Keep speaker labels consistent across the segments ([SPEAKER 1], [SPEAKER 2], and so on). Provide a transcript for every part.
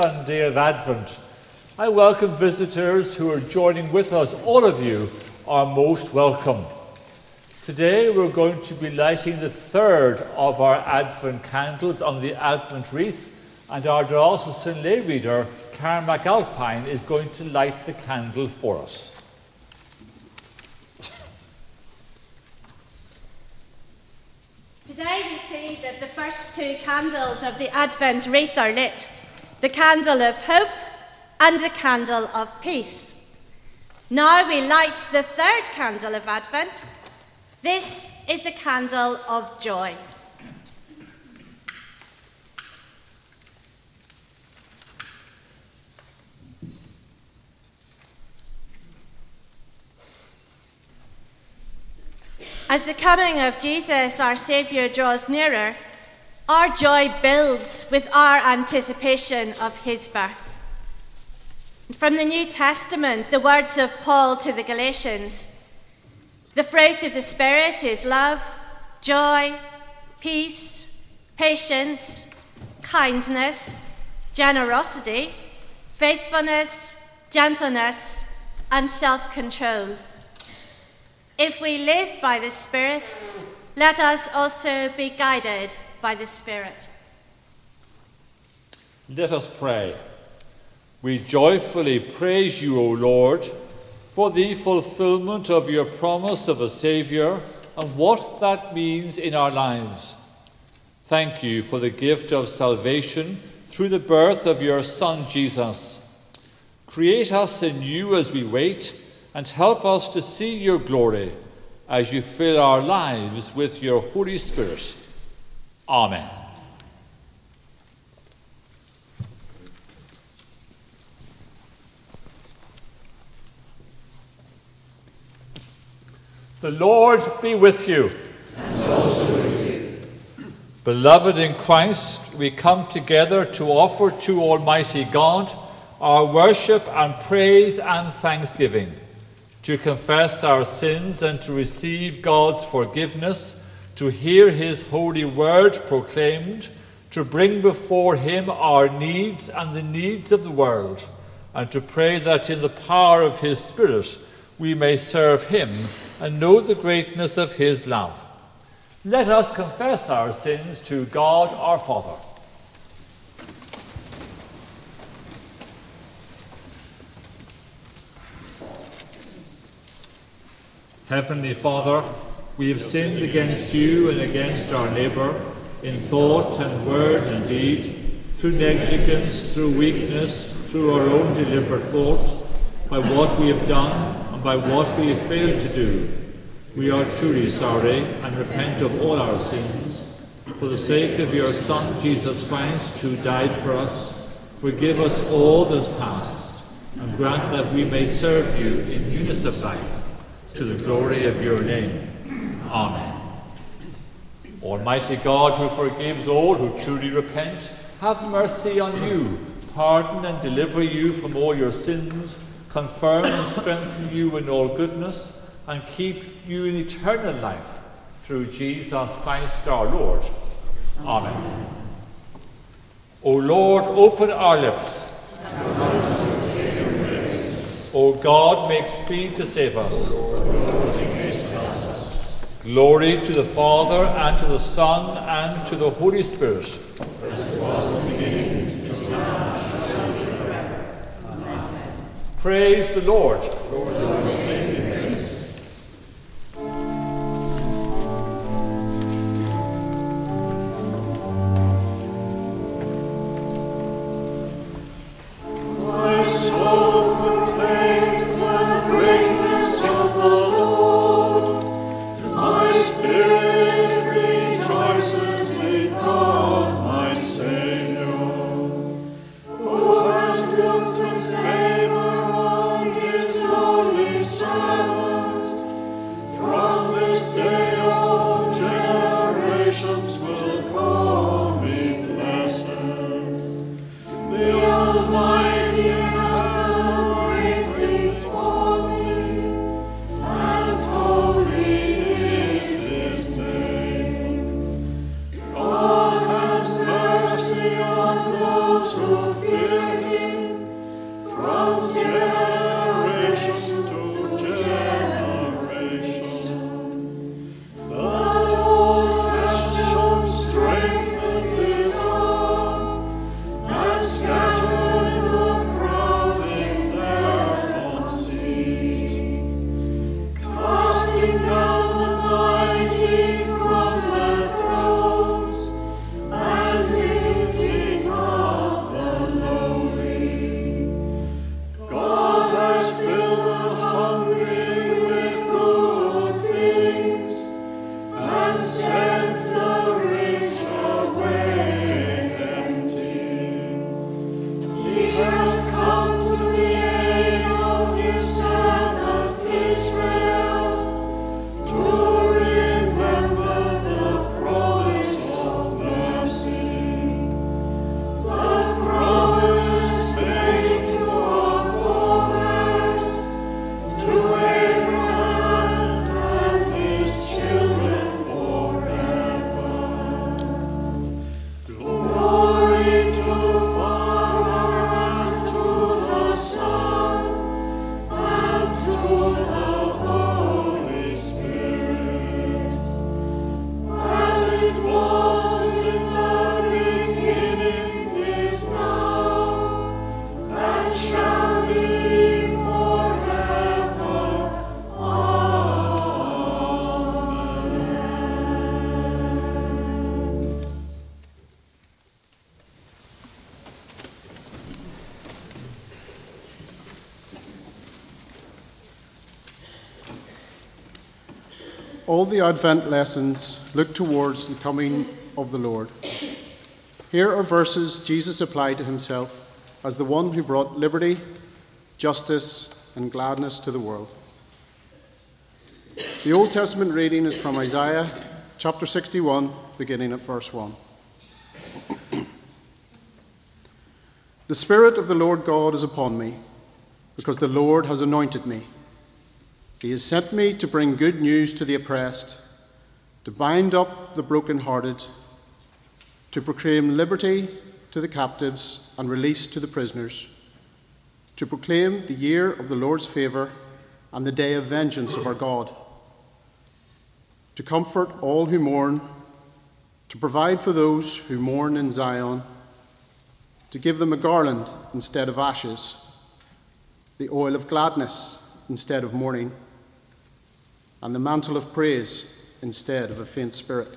[SPEAKER 1] Sunday of Advent. I welcome visitors who are joining with us. All of you are most welcome. Today we're going to be lighting the third of our Advent candles on the Advent wreath, and our diocesan lay reader, Karen McAlpine, is going to light the candle for us.
[SPEAKER 2] Today we see that the first two candles of the Advent wreath are lit the candle of hope and the candle of peace. Now we light the third candle of Advent. This is the candle of joy. As the coming of Jesus, our Saviour, draws nearer, our joy builds with our anticipation of his birth. From the New Testament, the words of Paul to the Galatians the fruit of the Spirit is love, joy, peace, patience, kindness, generosity, faithfulness, gentleness, and self control. If we live by the Spirit, let us also be guided by the Spirit.
[SPEAKER 1] Let us pray. We joyfully praise you, O Lord, for the fulfillment of your promise of a Saviour and what that means in our lives. Thank you for the gift of salvation through the birth of your Son, Jesus. Create us anew as we wait and help us to see your glory as you fill our lives with your Holy Spirit. Amen. The Lord be with you. with you. Beloved in Christ, we come together to offer to Almighty God our worship and praise and thanksgiving to confess our sins and to receive God's forgiveness, to hear His holy word proclaimed, to bring before Him our needs and the needs of the world, and to pray that in the power of His Spirit we may serve Him and know the greatness of His love. Let us confess our sins to God our Father. Heavenly Father, we have sinned against you and against our neighbour in thought and word and deed, through negligence, through weakness, through our own deliberate fault, by what we have done and by what we have failed to do. We are truly sorry and repent of all our sins. For the sake of your Son, Jesus Christ, who died for us, forgive us all that's past, and grant that we may serve you in newness of life to the glory of your name. Amen. Almighty God, who forgives all who truly repent, have mercy on you, pardon and deliver you from all your sins, confirm and strengthen you in all goodness, and keep you in eternal life through Jesus Christ our Lord. Amen. O Lord, open our lips. O God, make speed to save us. Glory to the Father, and to the Son, and to the Holy Spirit. Praise the Lord.
[SPEAKER 3] My All the
[SPEAKER 4] Advent lessons look towards the coming of the Lord. Here are verses Jesus applied to himself as the one who brought liberty, justice, and gladness to the world. The Old Testament reading is from Isaiah chapter 61, beginning at verse 1. the Spirit of the Lord God is upon me, because the Lord has anointed me. He has sent me to bring good news to the oppressed, to bind up the brokenhearted, to proclaim liberty to the captives and release to the prisoners, to proclaim the year of the Lord's favour and the day of vengeance of our God, to comfort all who mourn, to provide for those who mourn in Zion, to give them a garland instead of ashes, the oil of gladness instead of mourning and the mantle of praise instead of a faint spirit.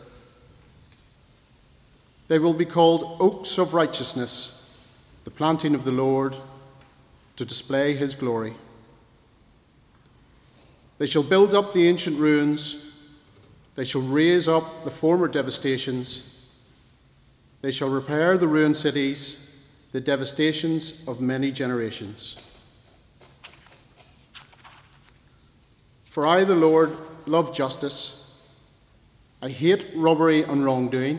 [SPEAKER 4] They will be called oaks of righteousness, the planting of the Lord, to display his glory. They shall build up the ancient ruins, they shall raise up the former devastations, they shall repair the ruined cities, the devastations of many generations. For I, the Lord, love justice. I hate robbery and wrongdoing.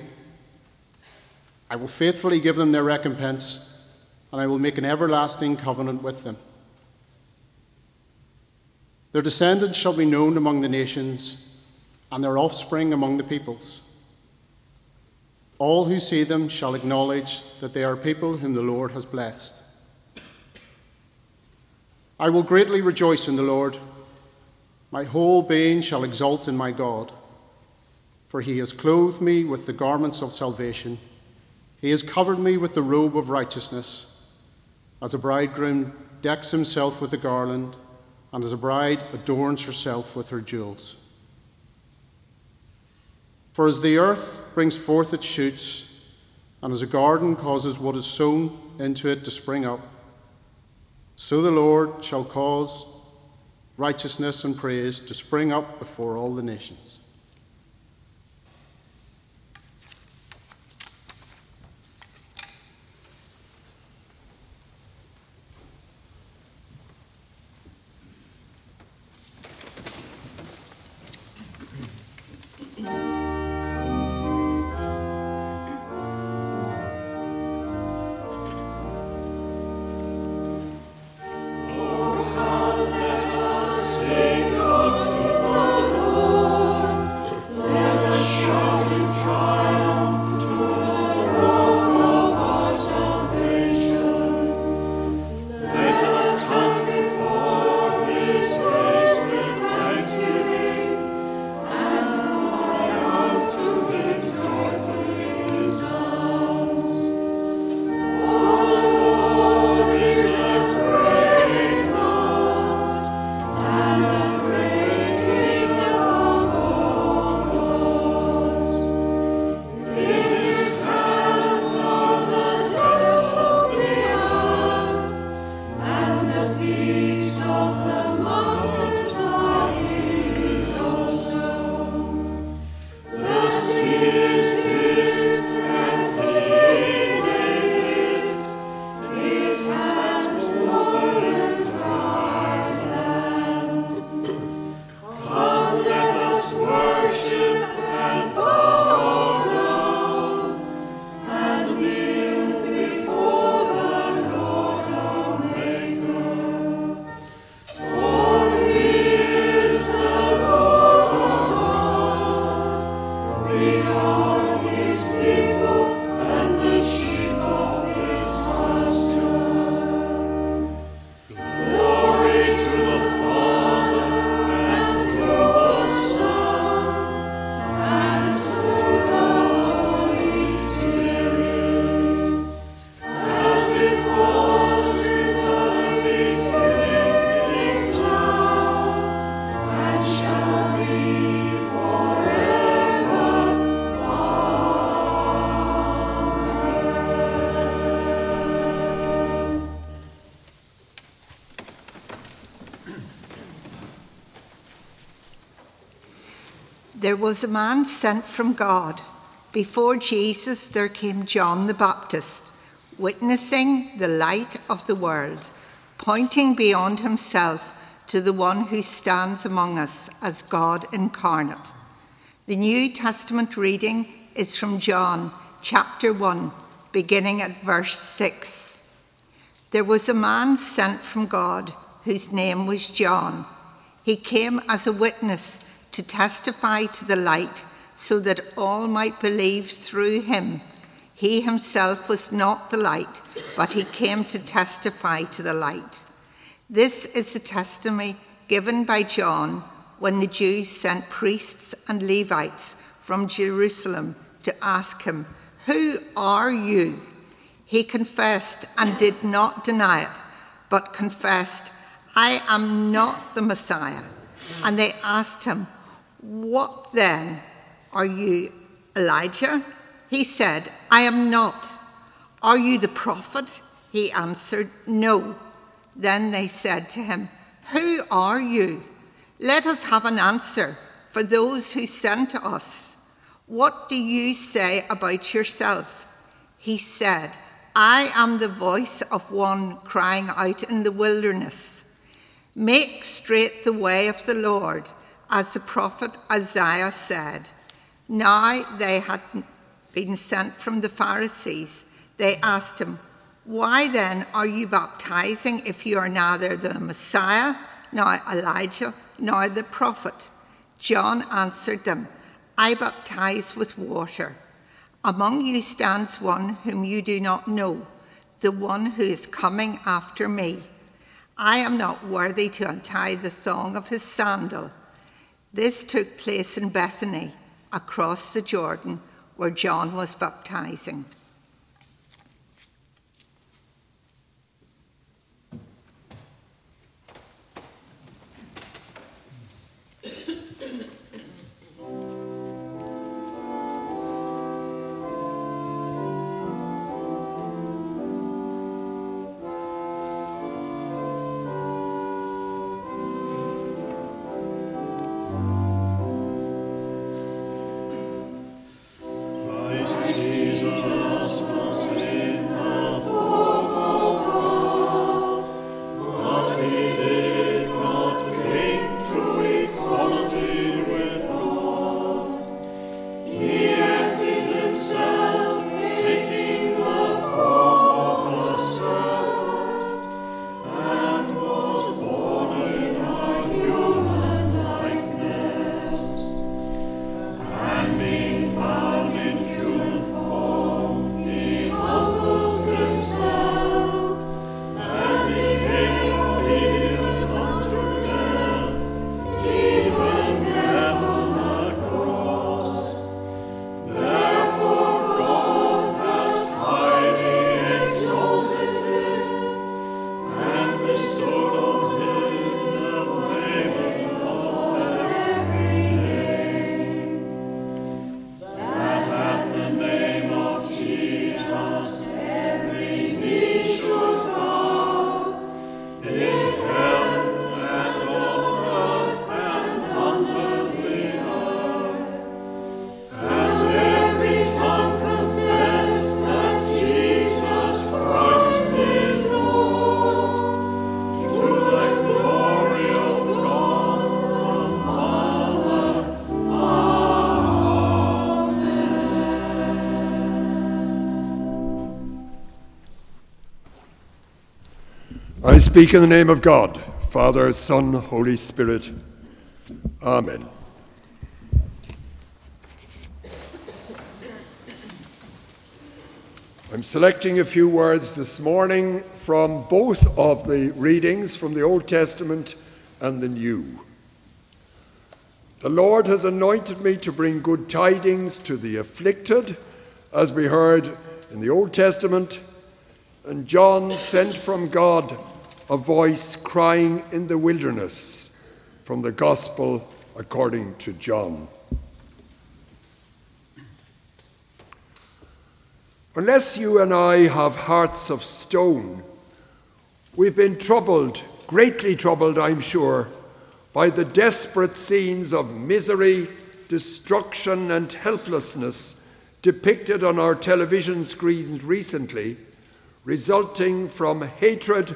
[SPEAKER 4] I will faithfully give them their recompense, and I will make an everlasting covenant with them. Their descendants shall be known among the nations, and their offspring among the peoples. All who see them shall acknowledge that they are people whom the Lord has blessed. I will greatly rejoice in the Lord. My whole being shall exult in my God, for he has clothed me with the garments of salvation. He has covered me with the robe of righteousness, as a bridegroom decks himself with a garland, and as a bride adorns herself with her jewels. For as the earth brings forth its shoots, and as a garden causes what is sown into it to spring up, so the Lord shall cause righteousness and praise to spring up before all the nations.
[SPEAKER 5] There was a man sent from God. Before Jesus, there came John the Baptist, witnessing the light of the world, pointing beyond himself to the one who stands among us as God incarnate. The New Testament reading is from John chapter 1, beginning at verse 6. There was a man sent from God whose name was John. He came as a witness to testify to the light so that all might believe through him. He himself was not the light, but he came to testify to the light. This is the testimony given by John when the Jews sent priests and Levites from Jerusalem to ask him, Who are you? He confessed and did not deny it, but confessed, I am not the Messiah. And they asked him, What then? Are you Elijah? He said, I am not. Are you the prophet? He answered, No. Then they said to him, Who are you? Let us have an answer for those who sent us. What do you say about yourself? He said, I am the voice of one crying out in the wilderness. Make straight the way of the Lord, as the prophet Isaiah said. Now they had been sent from the Pharisees. They asked him, Why then are you baptizing if you are neither the Messiah, nor Elijah, nor the prophet? John answered them, I baptize with water. Among you stands one whom you do not know, the one who is coming after me. I am not worthy to untie the thong of his sandal. This took place in Bethany across the Jordan where John was baptizing.
[SPEAKER 6] Speak in the name of God, Father, Son, Holy Spirit. Amen. I'm selecting a few words this morning from both of the readings from the Old Testament and the New. The Lord has anointed me to bring good tidings to the afflicted, as we heard in the Old Testament, and John sent from God a voice crying in the wilderness from the Gospel according to John. Unless you and I have hearts of stone, we've been troubled, greatly troubled, I'm sure, by the desperate scenes of misery, destruction and helplessness depicted on our television screens recently, resulting from hatred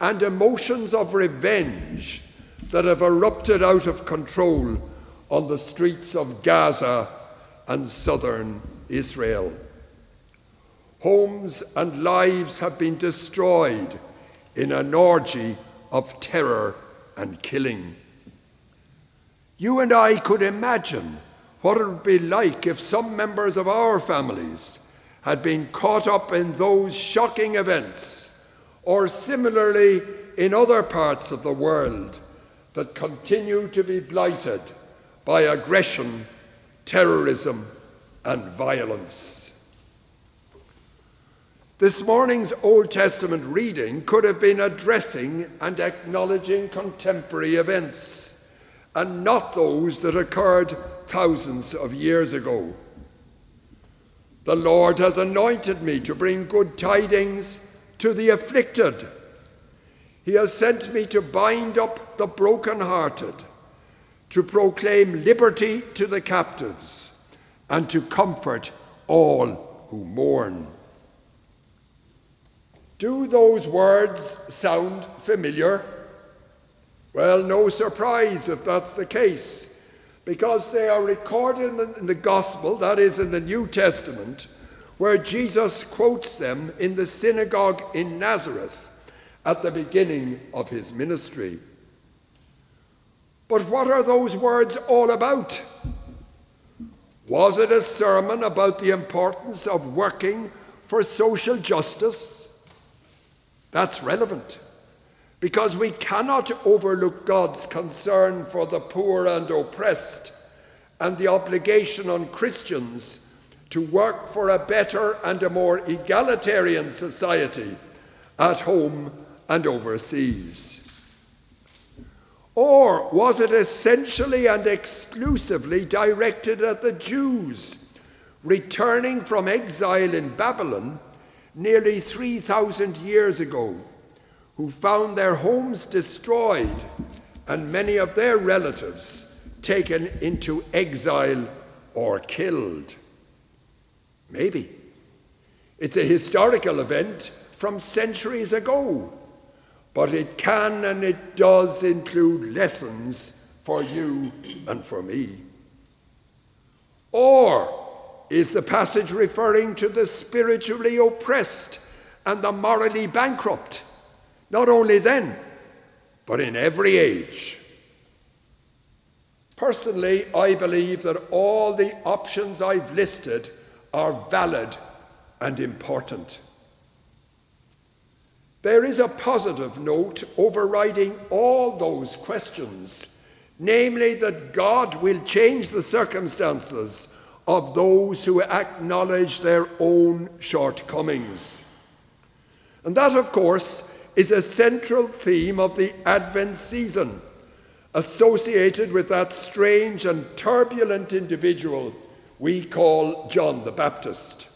[SPEAKER 6] and emotions of revenge that have erupted out of control on the streets of Gaza and southern Israel. Homes and lives have been destroyed in an orgy of terror and killing. You and I could imagine what it would be like if some members of our families had been caught up in those shocking events, or similarly in other parts of the world that continue to be blighted by aggression, terrorism, and violence. This morning's Old Testament reading could have been addressing and acknowledging contemporary events, and not those that occurred thousands of years ago. The Lord has anointed me to bring good tidings to the afflicted. He has sent me to bind up the brokenhearted, to proclaim liberty to the captives, and to comfort all who mourn. Do those words sound familiar? Well, no surprise if that's the case, because they are recorded in the, in the, Gospel, that is, in the New Testament, where Jesus quotes them in the synagogue in Nazareth at the beginning of his ministry. But what are those words all about? Was it a sermon about the importance of working for social justice? That's relevant because we cannot overlook God's concern for the poor and oppressed and the obligation on Christians to work for a better and a more egalitarian society at home and overseas. Or was it essentially and exclusively directed at the Jews returning from exile in Babylon nearly 3,000 years ago who found their homes destroyed and many of their relatives taken into exile or killed. Maybe. It's a historical event from centuries ago, but it can and it does include lessons for you and for me. Or is the passage referring to the spiritually oppressed and the morally bankrupt, not only then, but in every age. Personally, I believe that all the options I've listed are valid and important. There is a positive note overriding all those questions, namely that God will change the circumstances of those who acknowledge their own shortcomings. And that, of course, is a central theme of the Advent season, associated with that strange and turbulent individual we call John the Baptist.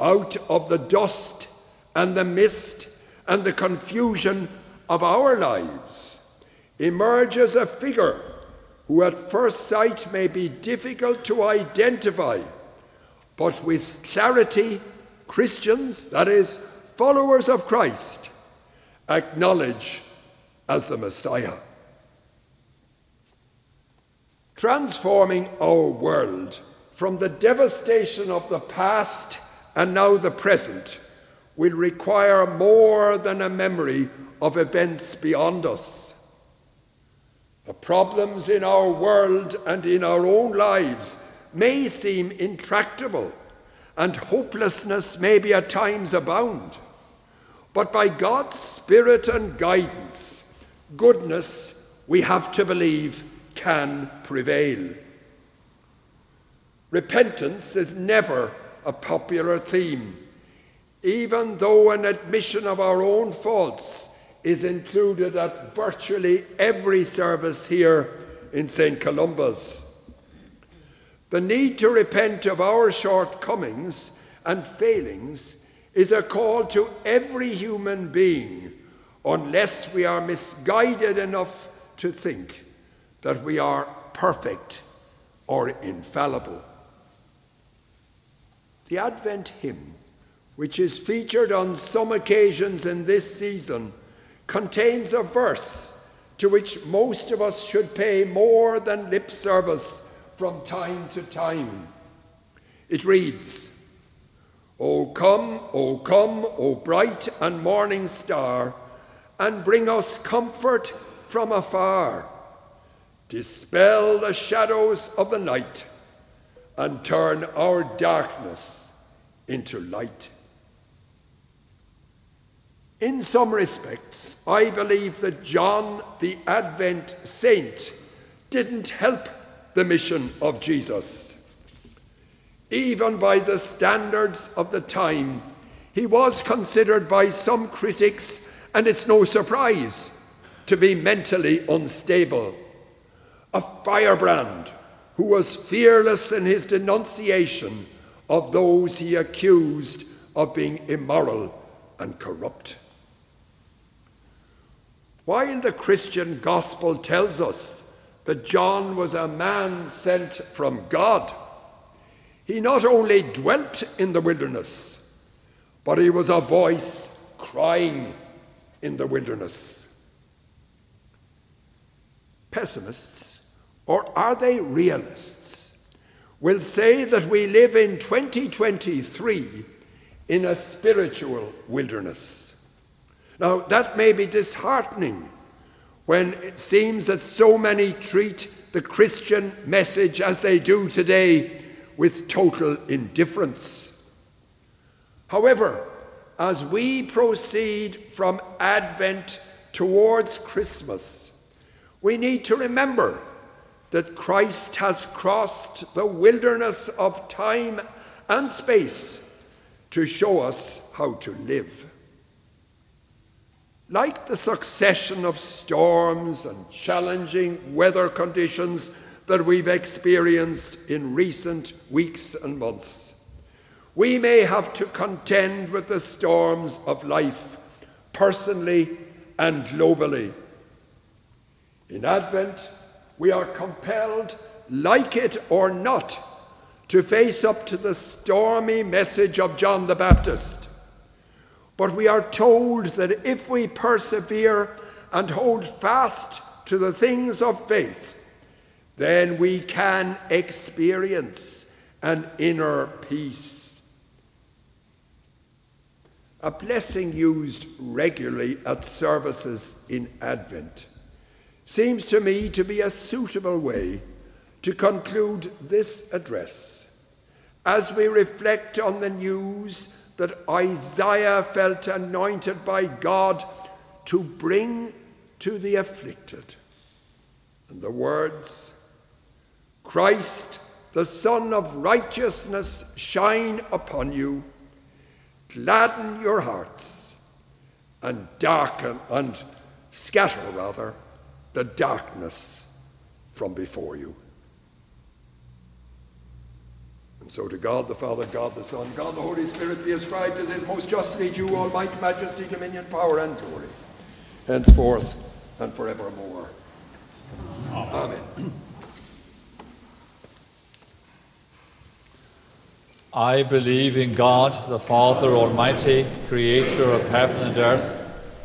[SPEAKER 6] Out of the dust and the mist and the confusion of our lives emerges a figure who at first sight may be difficult to identify, but with clarity, Christians, that is, followers of Christ, acknowledge as the Messiah. Transforming our world from the devastation of the past and now the present will require more than a memory of events beyond us. The problems in our world and in our own lives may seem intractable, and hopelessness may be at times abound. But by God's Spirit and guidance, goodness, we have to believe, can prevail. Repentance is never a popular theme, even though an admission of our own faults is included at virtually every service here in St. Columba's. The need to repent of our shortcomings and failings is a call to every human being, unless we are misguided enough to think that we are perfect or infallible. The Advent hymn, which is featured on some occasions in this season, contains a verse to which most of us should pay more than lip service from time to time. It reads, O come, O come, O bright and morning star, and bring us comfort from afar. Dispel the shadows of the night and turn our darkness into light. In some respects, I believe that John the Advent saint didn't help the mission of Jesus. Even by the standards of the time, he was considered by some critics, and it's no surprise, to be mentally unstable. A firebrand who was fearless in his denunciation of those he accused of being immoral and corrupt. While the Christian gospel tells us that John was a man sent from God, he not only dwelt in the wilderness, but he was a voice crying in the wilderness. Pessimists, or are they realists, will say that we live in 2023 in a spiritual wilderness. Now, that may be disheartening when it seems that so many treat the Christian message as they do today with total indifference. However, as we proceed from Advent towards Christmas, we need to remember that Christ has crossed the wilderness of time and space to show us how to live. Like the succession of storms and challenging weather conditions that we've experienced in recent weeks and months, we may have to contend with the storms of life, personally and globally. In Advent, we are compelled, like it or not, to face up to the stormy message of John the Baptist but we are told that if we persevere and hold fast to the things of faith, then we can experience an inner peace. A blessing used regularly at services in Advent seems to me to be a suitable way to conclude this address as we reflect on the news that Isaiah felt anointed by God to bring to the afflicted. And the words, Christ, the Sun of righteousness, shine upon you, gladden your hearts, and darken, and scatter rather, the darkness from before you. And so to God the Father, God the Son, God the Holy Spirit be ascribed as his most justly due almighty majesty, dominion, power, and glory, henceforth and forevermore. Amen. Amen.
[SPEAKER 1] I believe in God, the Father Almighty, creator of heaven and earth.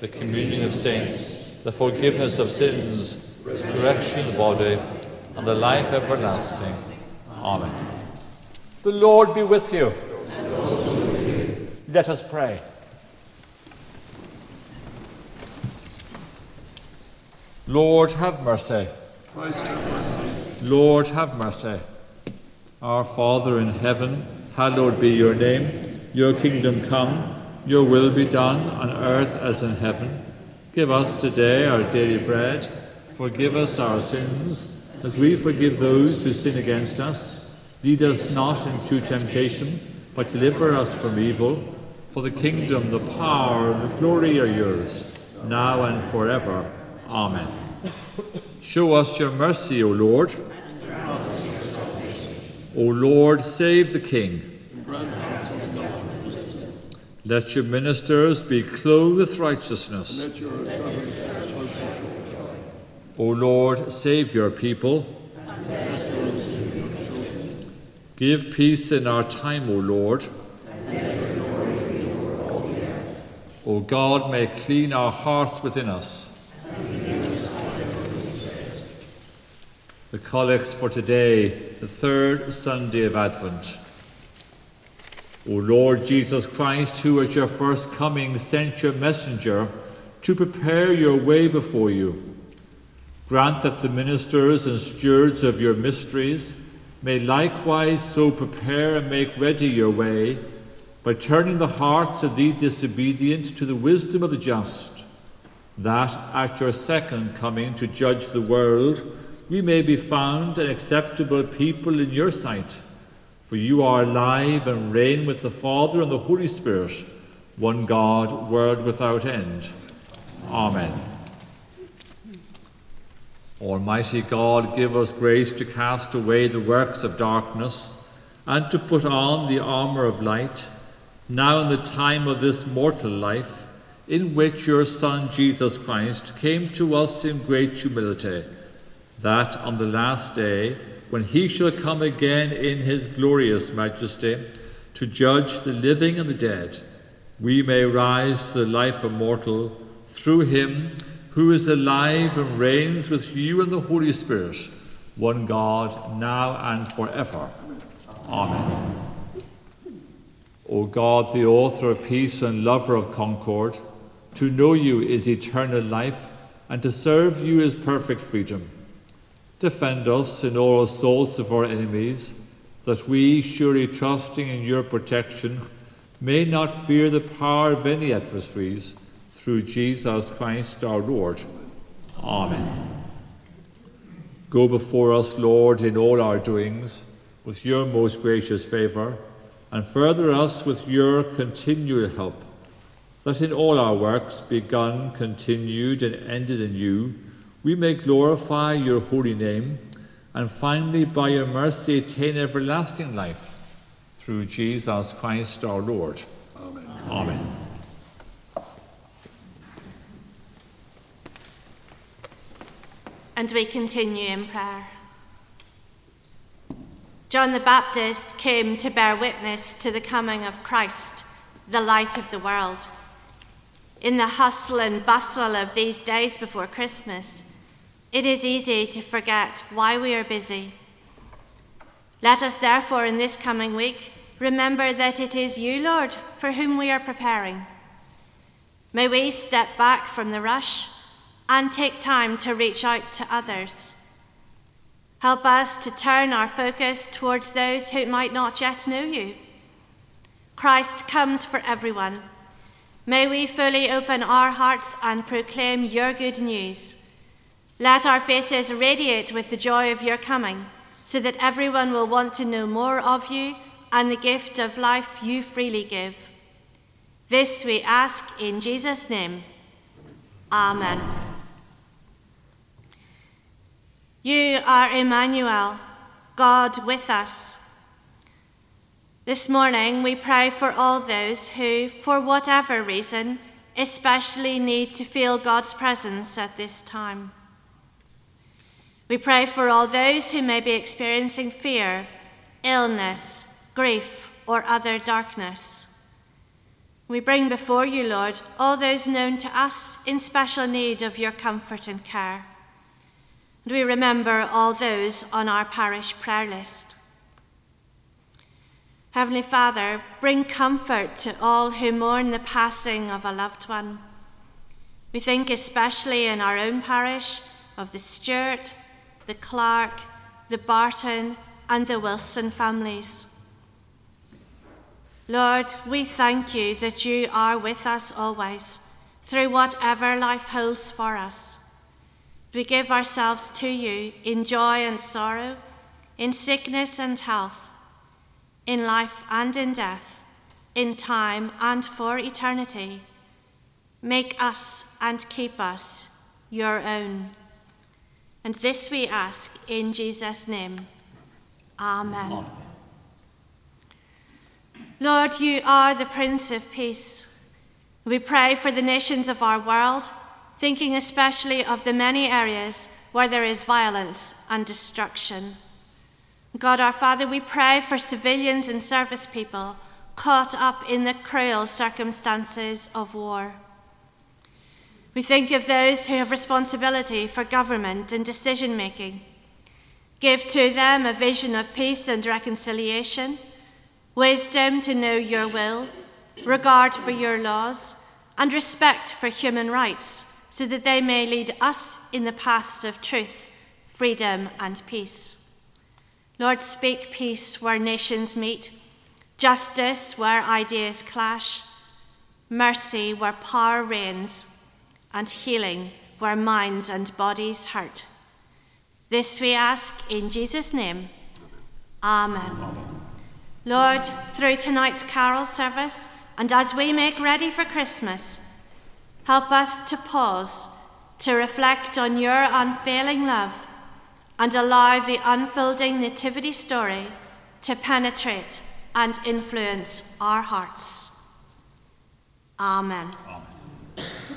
[SPEAKER 1] the communion of saints, the forgiveness of sins, resurrection of the body, and the life everlasting. Amen. The Lord be with you. Let us pray. Lord, have mercy. Lord, have mercy. Our Father in heaven, hallowed be your name. Your kingdom come, your will be done on earth as in heaven. Give us today our daily bread. Forgive us our sins as we forgive those who sin against us. Lead us not into temptation, but deliver us from evil. For the kingdom, the power, and the glory are yours, now and forever. Amen. Show us your mercy, O Lord. O Lord, save the King. Let your ministers be clothed with righteousness. O Lord, save your people. Give peace in our time, O Lord. O God, may clean our hearts within us. The collects for today, the third Sunday of Advent. O Lord Jesus Christ, who at your first coming sent your messenger to prepare your way before you, grant that the ministers and stewards of your mysteries may likewise so prepare and make ready your way by turning the hearts of the disobedient to the wisdom of the just, that at your second coming to judge the world we may be found an acceptable people in your sight. For you are alive and reign with the Father and the Holy Spirit, one God, world without end. Amen. Almighty God, give us grace to cast away the works of darkness and to put on the armour of light, now in the time of this mortal life, in which your Son Jesus Christ came to us in great humility, that on the last day, when he shall come again in his glorious majesty to judge the living and the dead, we may rise to the life immortal through him who is alive and reigns with you and the Holy Spirit, one God, now and forever. Amen. O God, the author of peace and lover of concord, to know you is eternal life, and to serve you is perfect freedom. Defend us in all assaults of our enemies, that we, surely trusting in your protection, may not fear the power of any adversaries, through Jesus Christ our Lord. Amen. Go before us, Lord, in all our doings, with your most gracious favour, and further us with your continual help, that in all our works, begun, continued, and ended in you, we may glorify your holy name, and finally, by your mercy, attain everlasting life. Through Jesus Christ our Lord. Amen. Amen.
[SPEAKER 2] And we continue in prayer. John the Baptist came to bear witness to the coming of Christ, the light of the world. In the hustle and bustle of these days before Christmas, it is easy to forget why we are busy. Let us therefore, in this coming week, remember that it is you, Lord, for whom we are preparing. May we step back from the rush and take time to reach out to others. Help us to turn our focus towards those who might not yet know you. Christ comes for everyone. May we fully open our hearts and proclaim your good news. Let our faces radiate with the joy of your coming, so that everyone will want to know more of you and the gift of life you freely give. This we ask in Jesus' name. Amen. You are Emmanuel, God with us. This morning we pray for all those who, for whatever reason, especially need to feel God's presence at this time. We pray for all those who may be experiencing fear, illness, grief, or other darkness. We bring before you, Lord, all those known to us in special need of your comfort and care. And we remember all those on our parish prayer list. Heavenly Father, bring comfort to all who mourn the passing of a loved one. We think especially in our own parish of the Stewart, the Clark, the Barton, and the Wilson families. Lord, we thank you that you are with us always, through whatever life holds for us. We give ourselves to you in joy and sorrow, in sickness and health, in life and in death, in time and for eternity. Make us and keep us your own. And this we ask in Jesus' name. Amen. Amen. Lord, you are the Prince of Peace. We pray for the nations of our world thinking especially of the many areas where there is violence and destruction. God our Father, we pray for civilians and service people caught up in the cruel circumstances of war. We think of those who have responsibility for government and decision making. Give to them a vision of peace and reconciliation, wisdom to know your will, regard for your laws, and respect for human rights so that they may lead us in the paths of truth, freedom, and peace. Lord, speak peace where nations meet, justice where ideas clash, mercy where power reigns, and healing where minds and bodies hurt. This we ask in Jesus' name. Amen. Lord, through tonight's carol service, and as we make ready for Christmas, Help us to pause, to reflect on your unfailing love, and allow the unfolding Nativity story to penetrate and influence our hearts. Amen. Amen.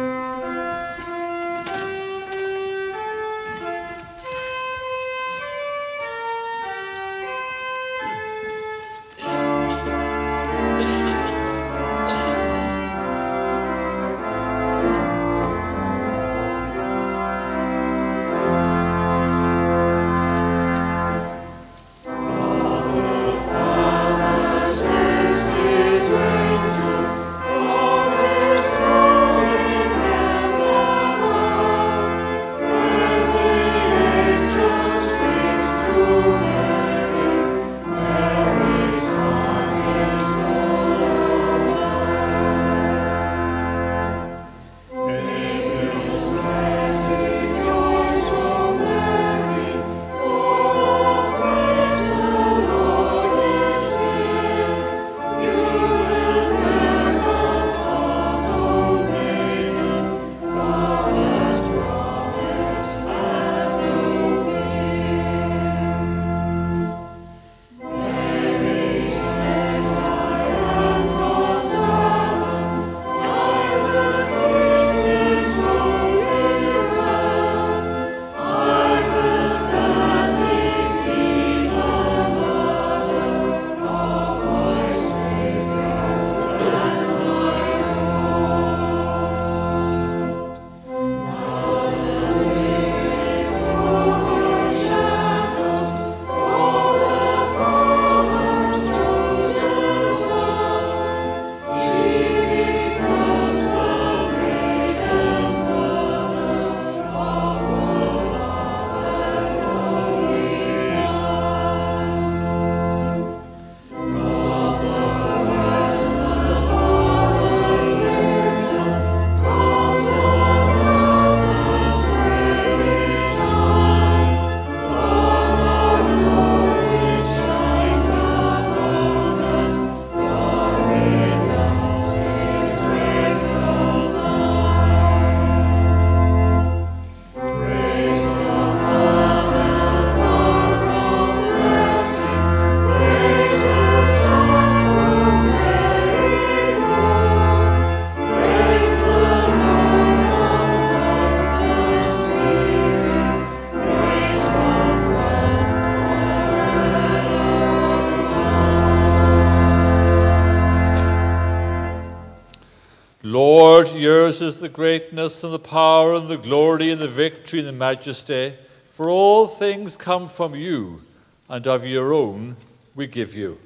[SPEAKER 1] yours is the greatness and the power and the glory and the victory and the majesty. For all things come from you, and of your own we give you.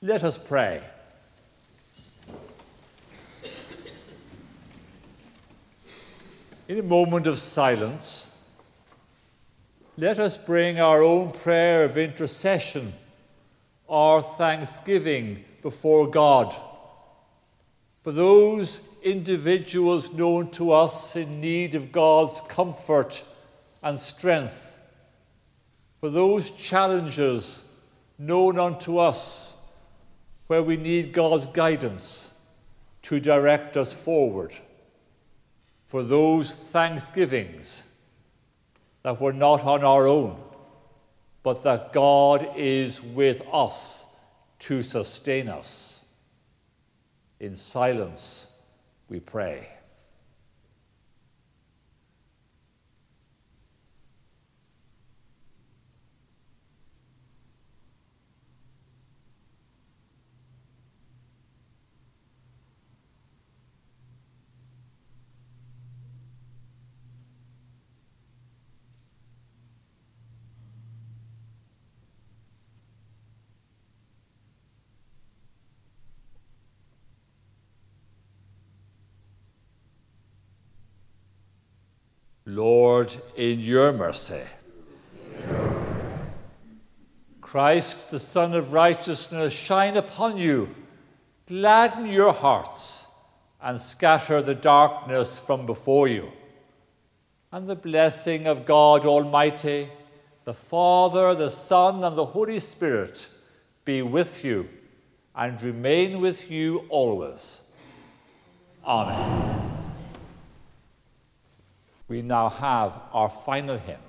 [SPEAKER 1] Let us pray. In a moment of silence, let us bring our own prayer of intercession our thanksgiving before God. For those individuals known to us in need of God's comfort and strength, for those challenges known unto us where we need God's guidance to direct us forward, for those thanksgivings that were not on our own, but that God is with us to sustain us. In silence, we pray. Lord, in your mercy. Christ, the Sun of Righteousness, shine upon you, gladden your hearts, and scatter the darkness from before you. And the blessing of God Almighty, the Father, the Son, and the Holy Spirit be with you and remain with you always. Amen we now have our final hymn.